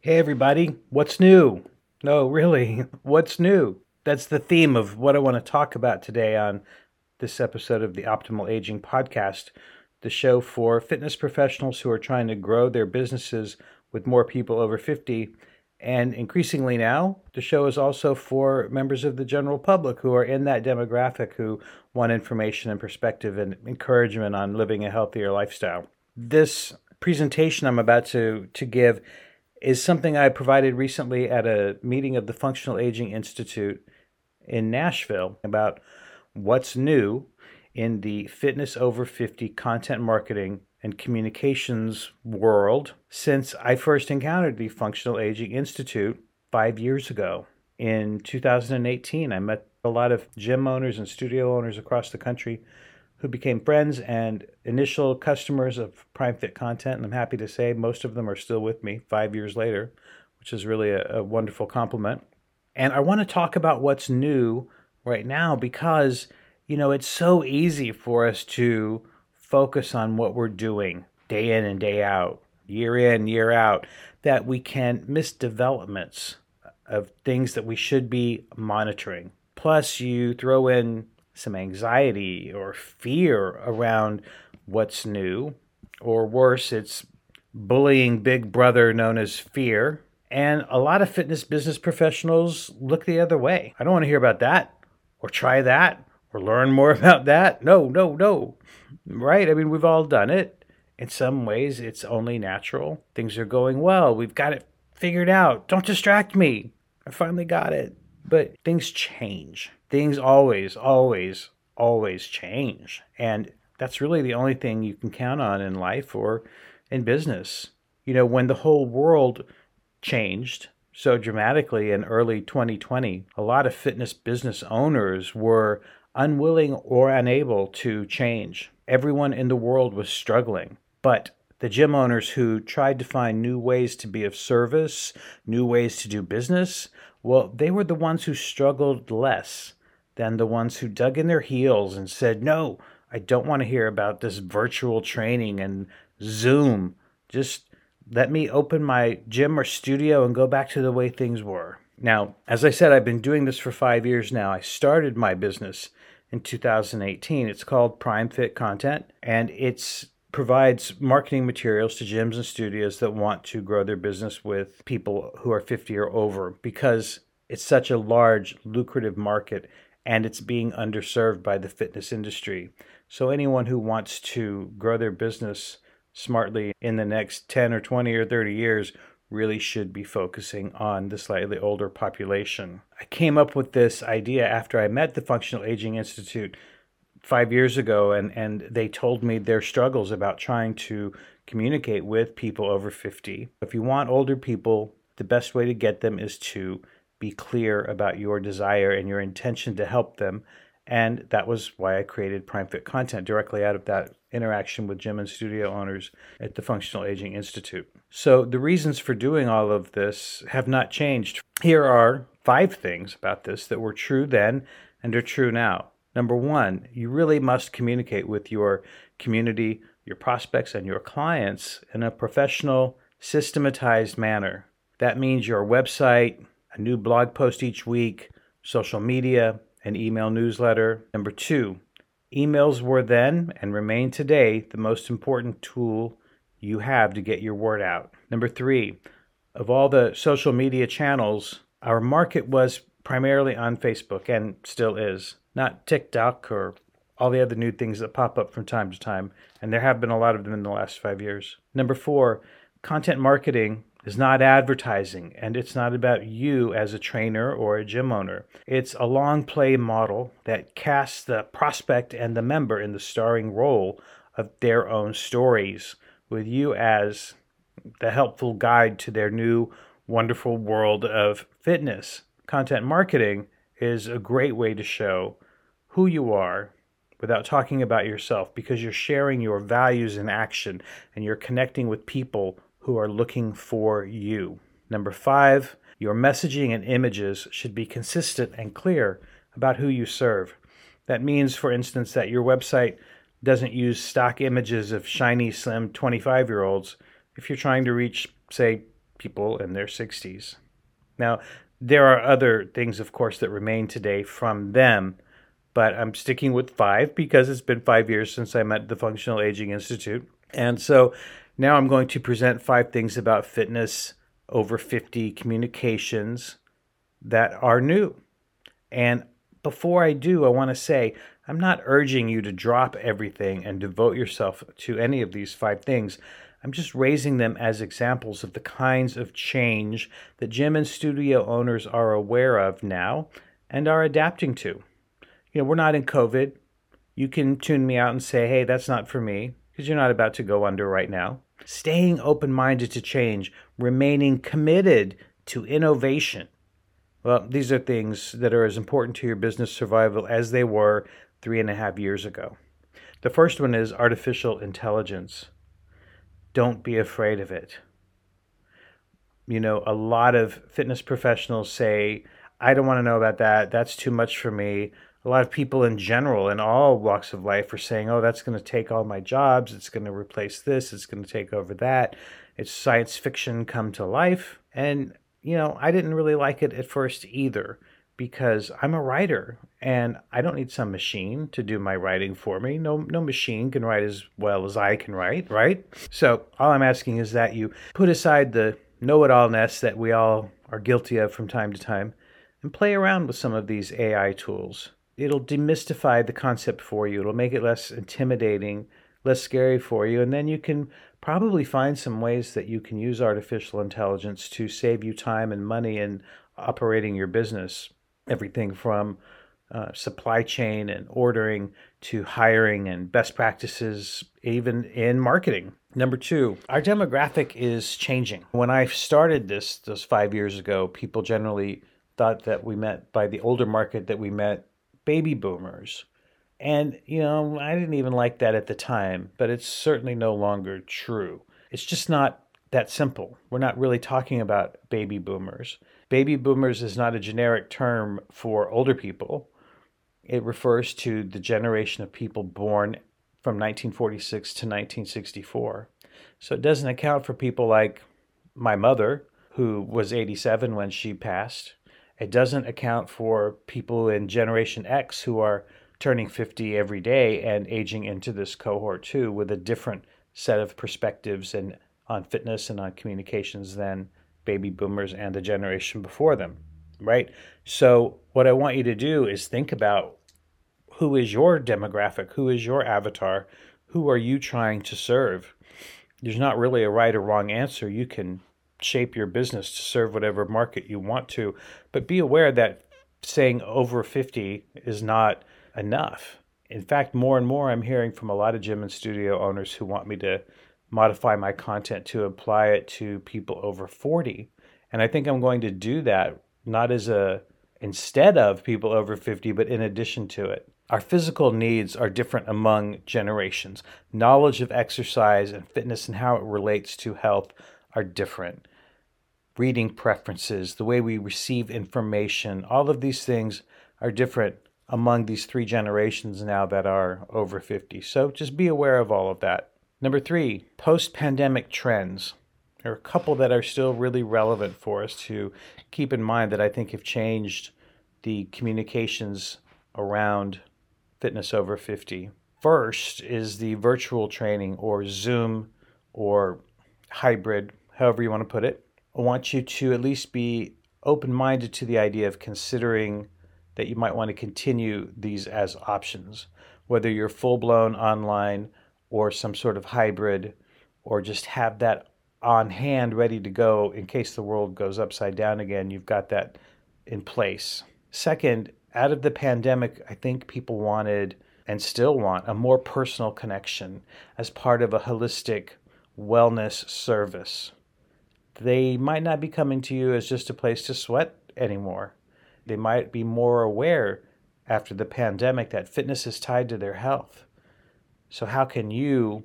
Hey, everybody, what's new? No, really, what's new? That's the theme of what I want to talk about today on this episode of the Optimal Aging Podcast, the show for fitness professionals who are trying to grow their businesses with more people over 50. And increasingly now, the show is also for members of the general public who are in that demographic who want information and perspective and encouragement on living a healthier lifestyle. This presentation I'm about to, to give is something I provided recently at a meeting of the Functional Aging Institute in Nashville about what's new in the fitness over 50 content marketing and communications world since I first encountered the Functional Aging Institute five years ago. In 2018, I met a lot of gym owners and studio owners across the country who became friends and initial customers of Prime Fit content. And I'm happy to say most of them are still with me five years later, which is really a, a wonderful compliment. And I want to talk about what's new right now because, you know, it's so easy for us to focus on what we're doing day in and day out, year in, year out, that we can miss developments of things that we should be monitoring. Plus, you throw in some anxiety or fear around what's new, or worse, it's bullying big brother known as fear. And a lot of fitness business professionals look the other way. I don't want to hear about that or try that or learn more about that. No, no, no. Right? I mean, we've all done it. In some ways, it's only natural. Things are going well. We've got it figured out. Don't distract me. I finally got it. But things change. Things always, always, always change. And that's really the only thing you can count on in life or in business. You know, when the whole world changed so dramatically in early 2020, a lot of fitness business owners were unwilling or unable to change. Everyone in the world was struggling. But the gym owners who tried to find new ways to be of service, new ways to do business, well, they were the ones who struggled less than the ones who dug in their heels and said, No, I don't want to hear about this virtual training and Zoom. Just let me open my gym or studio and go back to the way things were. Now, as I said, I've been doing this for five years now. I started my business in 2018. It's called Prime Fit Content, and it provides marketing materials to gyms and studios that want to grow their business with people who are 50 or over because it's such a large, lucrative market and it's being underserved by the fitness industry. So, anyone who wants to grow their business smartly in the next 10 or 20 or 30 years really should be focusing on the slightly older population. I came up with this idea after I met the Functional Aging Institute five years ago, and, and they told me their struggles about trying to communicate with people over 50. If you want older people, the best way to get them is to be clear about your desire and your intention to help them. And that was why I created PrimeFit content directly out of that interaction with gym and studio owners at the Functional Aging Institute. So the reasons for doing all of this have not changed. Here are five things about this that were true then and are true now. Number one, you really must communicate with your community, your prospects, and your clients in a professional, systematized manner. That means your website, new blog post each week, social media, an email newsletter. Number two, emails were then and remain today the most important tool you have to get your word out. Number three, of all the social media channels, our market was primarily on Facebook and still is not TikTok or all the other new things that pop up from time to time. And there have been a lot of them in the last five years. Number four, content marketing is not advertising and it's not about you as a trainer or a gym owner. It's a long play model that casts the prospect and the member in the starring role of their own stories with you as the helpful guide to their new wonderful world of fitness. Content marketing is a great way to show who you are without talking about yourself because you're sharing your values in action and you're connecting with people who are looking for you. Number five, your messaging and images should be consistent and clear about who you serve. That means, for instance, that your website doesn't use stock images of shiny, slim 25 year olds if you're trying to reach, say, people in their 60s. Now, there are other things, of course, that remain today from them, but I'm sticking with five because it's been five years since I met the Functional Aging Institute. And so now I'm going to present five things about fitness over 50 communications that are new. And before I do, I want to say I'm not urging you to drop everything and devote yourself to any of these five things. I'm just raising them as examples of the kinds of change that gym and studio owners are aware of now and are adapting to. You know, we're not in COVID. You can tune me out and say, hey, that's not for me, because you're not about to go under right now. Staying open minded to change, remaining committed to innovation. Well, these are things that are as important to your business survival as they were three and a half years ago. The first one is artificial intelligence don't be afraid of it. You know, a lot of fitness professionals say, I don't want to know about that. That's too much for me. A lot of people in general, in all walks of life, are saying, oh, that's going to take all my jobs. It's going to replace this. It's going to take over that. It's science fiction come to life. And, you know, I didn't really like it at first either because I'm a writer and I don't need some machine to do my writing for me. No no machine can write as well as I can write, right? So all I'm asking is that you put aside the know-it-allness that we all are guilty of from time to time and play around with some of these AI tools. It'll demystify the concept for you. It'll make it less intimidating, less scary for you, and then you can probably find some ways that you can use artificial intelligence to save you time and money in operating your business everything from uh, supply chain and ordering to hiring and best practices, even in marketing. Number two, our demographic is changing. When I started this those five years ago, people generally thought that we meant by the older market that we meant baby boomers. And, you know, I didn't even like that at the time, but it's certainly no longer true. It's just not that simple. We're not really talking about baby boomers. Baby boomers is not a generic term for older people. It refers to the generation of people born from 1946 to 1964. So it doesn't account for people like my mother, who was 87 when she passed. It doesn't account for people in Generation X who are turning 50 every day and aging into this cohort too with a different set of perspectives and on fitness and on communications than baby boomers and the generation before them, right? So, what I want you to do is think about who is your demographic, who is your avatar, who are you trying to serve? There's not really a right or wrong answer. You can shape your business to serve whatever market you want to, but be aware that saying over 50 is not enough. In fact, more and more I'm hearing from a lot of gym and studio owners who want me to modify my content to apply it to people over 40. And I think I'm going to do that not as a instead of people over 50, but in addition to it. Our physical needs are different among generations. Knowledge of exercise and fitness and how it relates to health are different. Reading preferences, the way we receive information, all of these things are different among these three generations now that are over 50. So just be aware of all of that. Number three, post pandemic trends. There are a couple that are still really relevant for us to keep in mind that I think have changed the communications around fitness over 50. First is the virtual training or Zoom or hybrid, however you want to put it. I want you to at least be open minded to the idea of considering that you might want to continue these as options, whether you're full blown online or some sort of hybrid or just have that on hand ready to go in case the world goes upside down again. You've got that in place. Second, out of the pandemic, I think people wanted and still want a more personal connection as part of a holistic wellness service. They might not be coming to you as just a place to sweat anymore. They might be more aware after the pandemic that fitness is tied to their health. So, how can you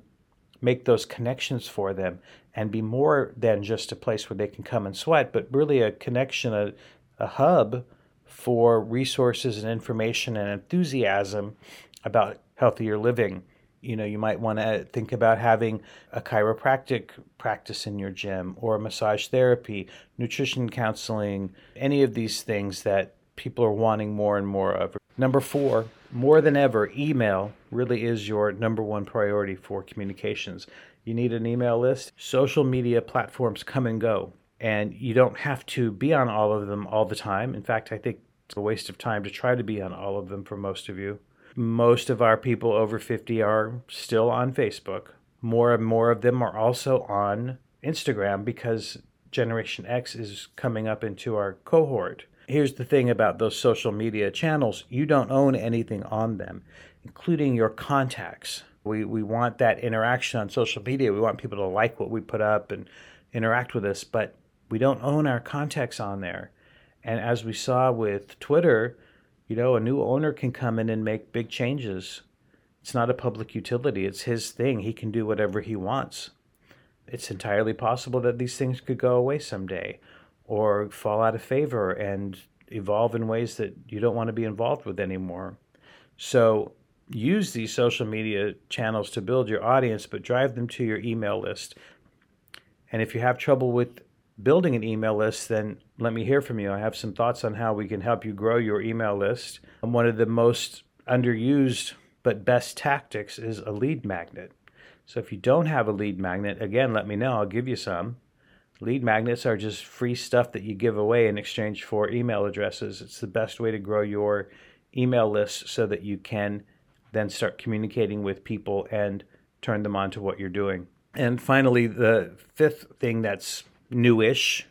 make those connections for them and be more than just a place where they can come and sweat, but really a connection, a, a hub for resources and information and enthusiasm about healthier living You know, you might want to think about having a chiropractic practice in your gym or massage therapy, nutrition counseling, any of these things that people are wanting more and more of. Number four, more than ever, email really is your number one priority for communications. You need an email list. Social media platforms come and go, and you don't have to be on all of them all the time. In fact, I think it's a waste of time to try to be on all of them for most of you. Most of our people over 50 are still on Facebook. More and more of them are also on Instagram because Generation X is coming up into our cohort. Here's the thing about those social media channels you don't own anything on them, including your contacts. We, we want that interaction on social media. We want people to like what we put up and interact with us, but we don't own our contacts on there. And as we saw with Twitter, you know, a new owner can come in and make big changes. It's not a public utility, it's his thing. He can do whatever he wants. It's entirely possible that these things could go away someday or fall out of favor and evolve in ways that you don't want to be involved with anymore. So use these social media channels to build your audience, but drive them to your email list. And if you have trouble with building an email list, then let me hear from you. I have some thoughts on how we can help you grow your email list. Um, one of the most underused but best tactics is a lead magnet. So if you don't have a lead magnet, again, let me know. I'll give you some. Lead magnets are just free stuff that you give away in exchange for email addresses. It's the best way to grow your email list so that you can then start communicating with people and turn them on to what you're doing. And finally, the fifth thing that's newish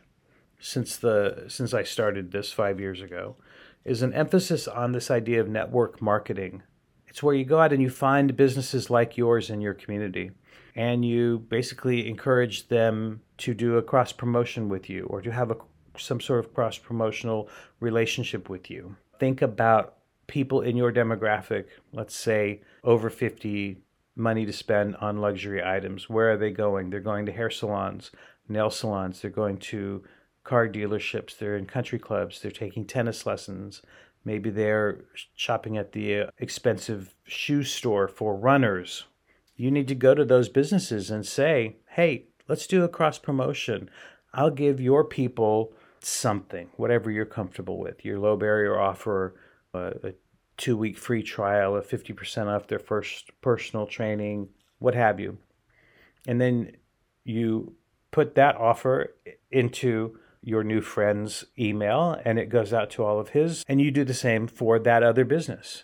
since the since I started this 5 years ago is an emphasis on this idea of network marketing. It's where you go out and you find businesses like yours in your community and you basically encourage them to do a cross promotion with you or to have a some sort of cross promotional relationship with you. Think about people in your demographic, let's say over 50 money to spend on luxury items. Where are they going? They're going to hair salons, nail salons, they're going to car dealerships, they're in country clubs, they're taking tennis lessons. Maybe they're shopping at the uh, expensive shoe store for runners. You need to go to those businesses and say, hey, let's do a cross promotion. I'll give your people something, whatever you're comfortable with. Your low barrier offer, uh, a two week free trial, a 50% off their first personal training, what have you. And then you put that offer into your new friend's email and it goes out to all of his, and you do the same for that other business.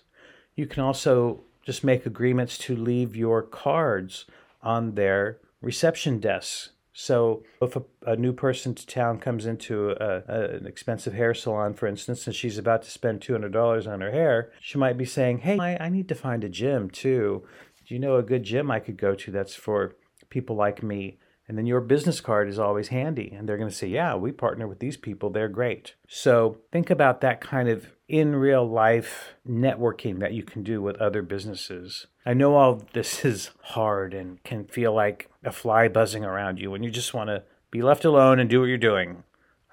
You can also just make agreements to leave your cards on their reception desks. So if a, a new person to town comes into a, a, an expensive hair salon, for instance, and she's about to spend $200 on her hair, she might be saying, Hey, I, I need to find a gym too. Do you know a good gym I could go to that's for people like me? And then your business card is always handy. And they're going to say, yeah, we partner with these people. They're great. So think about that kind of in real life networking that you can do with other businesses. I know all this is hard and can feel like a fly buzzing around you and you just want to be left alone and do what you're doing.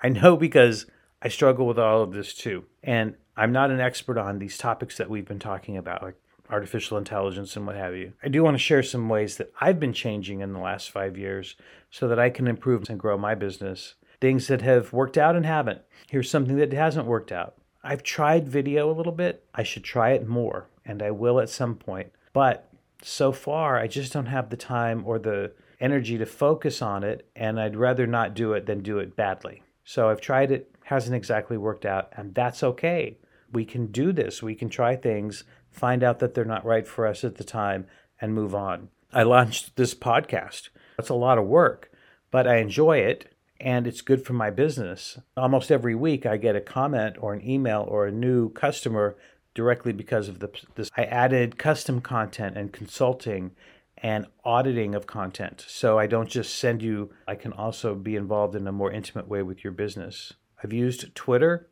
I know because I struggle with all of this too. And I'm not an expert on these topics that we've been talking about, like artificial intelligence and what have you. I do want to share some ways that I've been changing in the last five years so that I can improve and grow my business. Things that have worked out and haven't. Here's something that hasn't worked out. I've tried video a little bit. I should try it more, and I will at some point. But so far, I just don't have the time or the energy to focus on it, and I'd rather not do it than do it badly. So I've tried it, hasn't exactly worked out, and that's okay. We can do this. We can try things find out that they're not right for us at the time, and move on. I launched this podcast. That's a lot of work, but I enjoy it and it's good for my business. Almost every week, I get a comment or an email or a new customer directly because of the, this. I added custom content and consulting and auditing of content. So I don't just send you, I can also be involved in a more intimate way with your business. I've used Twitter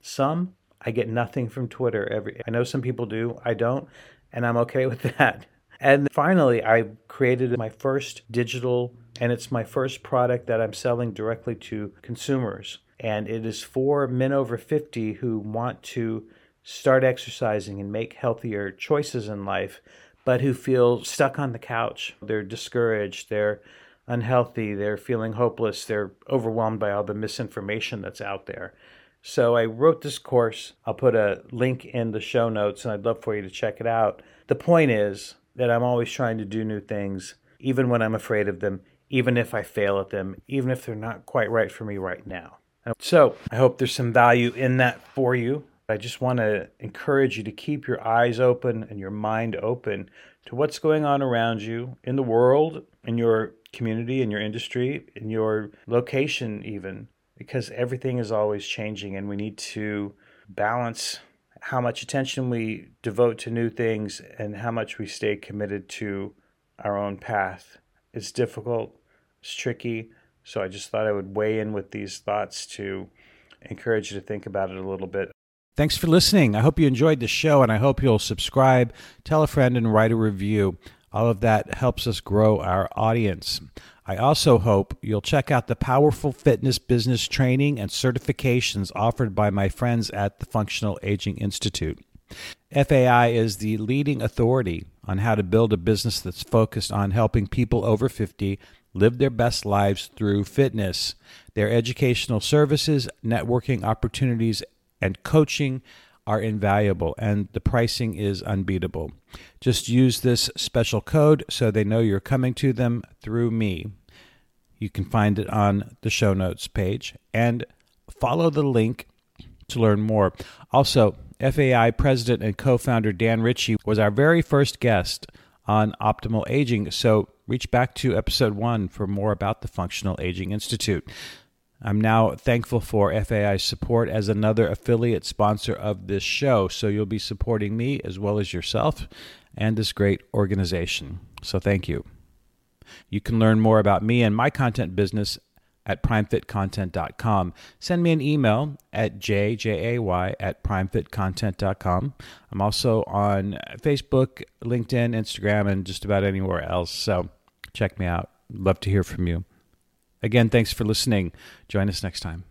some. I get nothing from Twitter every I know some people do. I don't, and I'm okay with that. And finally, I created my first digital and it's my first product that I'm selling directly to consumers. And it is for men over 50 who want to start exercising and make healthier choices in life, but who feel stuck on the couch. They're discouraged, they're unhealthy, they're feeling hopeless, they're overwhelmed by all the misinformation that's out there. So I wrote this course. I'll put a link in the show notes and I'd love for you to check it out. The point is that I'm always trying to do new things, even when I'm afraid of them, even if I fail at them, even if they're not quite right for me right now. So I hope there's some value in that for you. I just want to encourage you to keep your eyes open and your mind open to what's going on around you in the world, in your community, in your industry, in your location, even, because everything is always changing and we need to balance how much attention we devote to new things and how much we stay committed to our own path. It's difficult, it's tricky, so I just thought I would weigh in with these thoughts to encourage you to think about it a little bit. Thanks for listening. I hope you enjoyed the show and I hope you'll subscribe, tell a friend, and write a review. All of that helps us grow our audience. I also hope you'll check out the powerful fitness business training and certifications offered by my friends at the Functional Aging Institute. FAI is the leading authority on how to build a business that's focused on helping people over 50 live their best lives through fitness. Their educational services, networking opportunities, and coaching are invaluable, and the pricing is unbeatable. Just use this special code so they know you're coming to them through me. You can find it on the show notes page and follow the link to learn more. Also, FAI president and co founder Dan Ritchie was our very first guest on optimal aging. So reach back to episode one for more about the Functional Aging Institute. I'm now thankful for FAI's support as another affiliate sponsor of this show. So you'll be supporting me as well as yourself and this great organization. So thank you. You can learn more about me and my content business at primefitcontent.com. Send me an email at jjay at primefitcontent.com. I'm also on Facebook, LinkedIn, Instagram, and just about anywhere else. So check me out. Love to hear from you. Again, thanks for listening. Join us next time.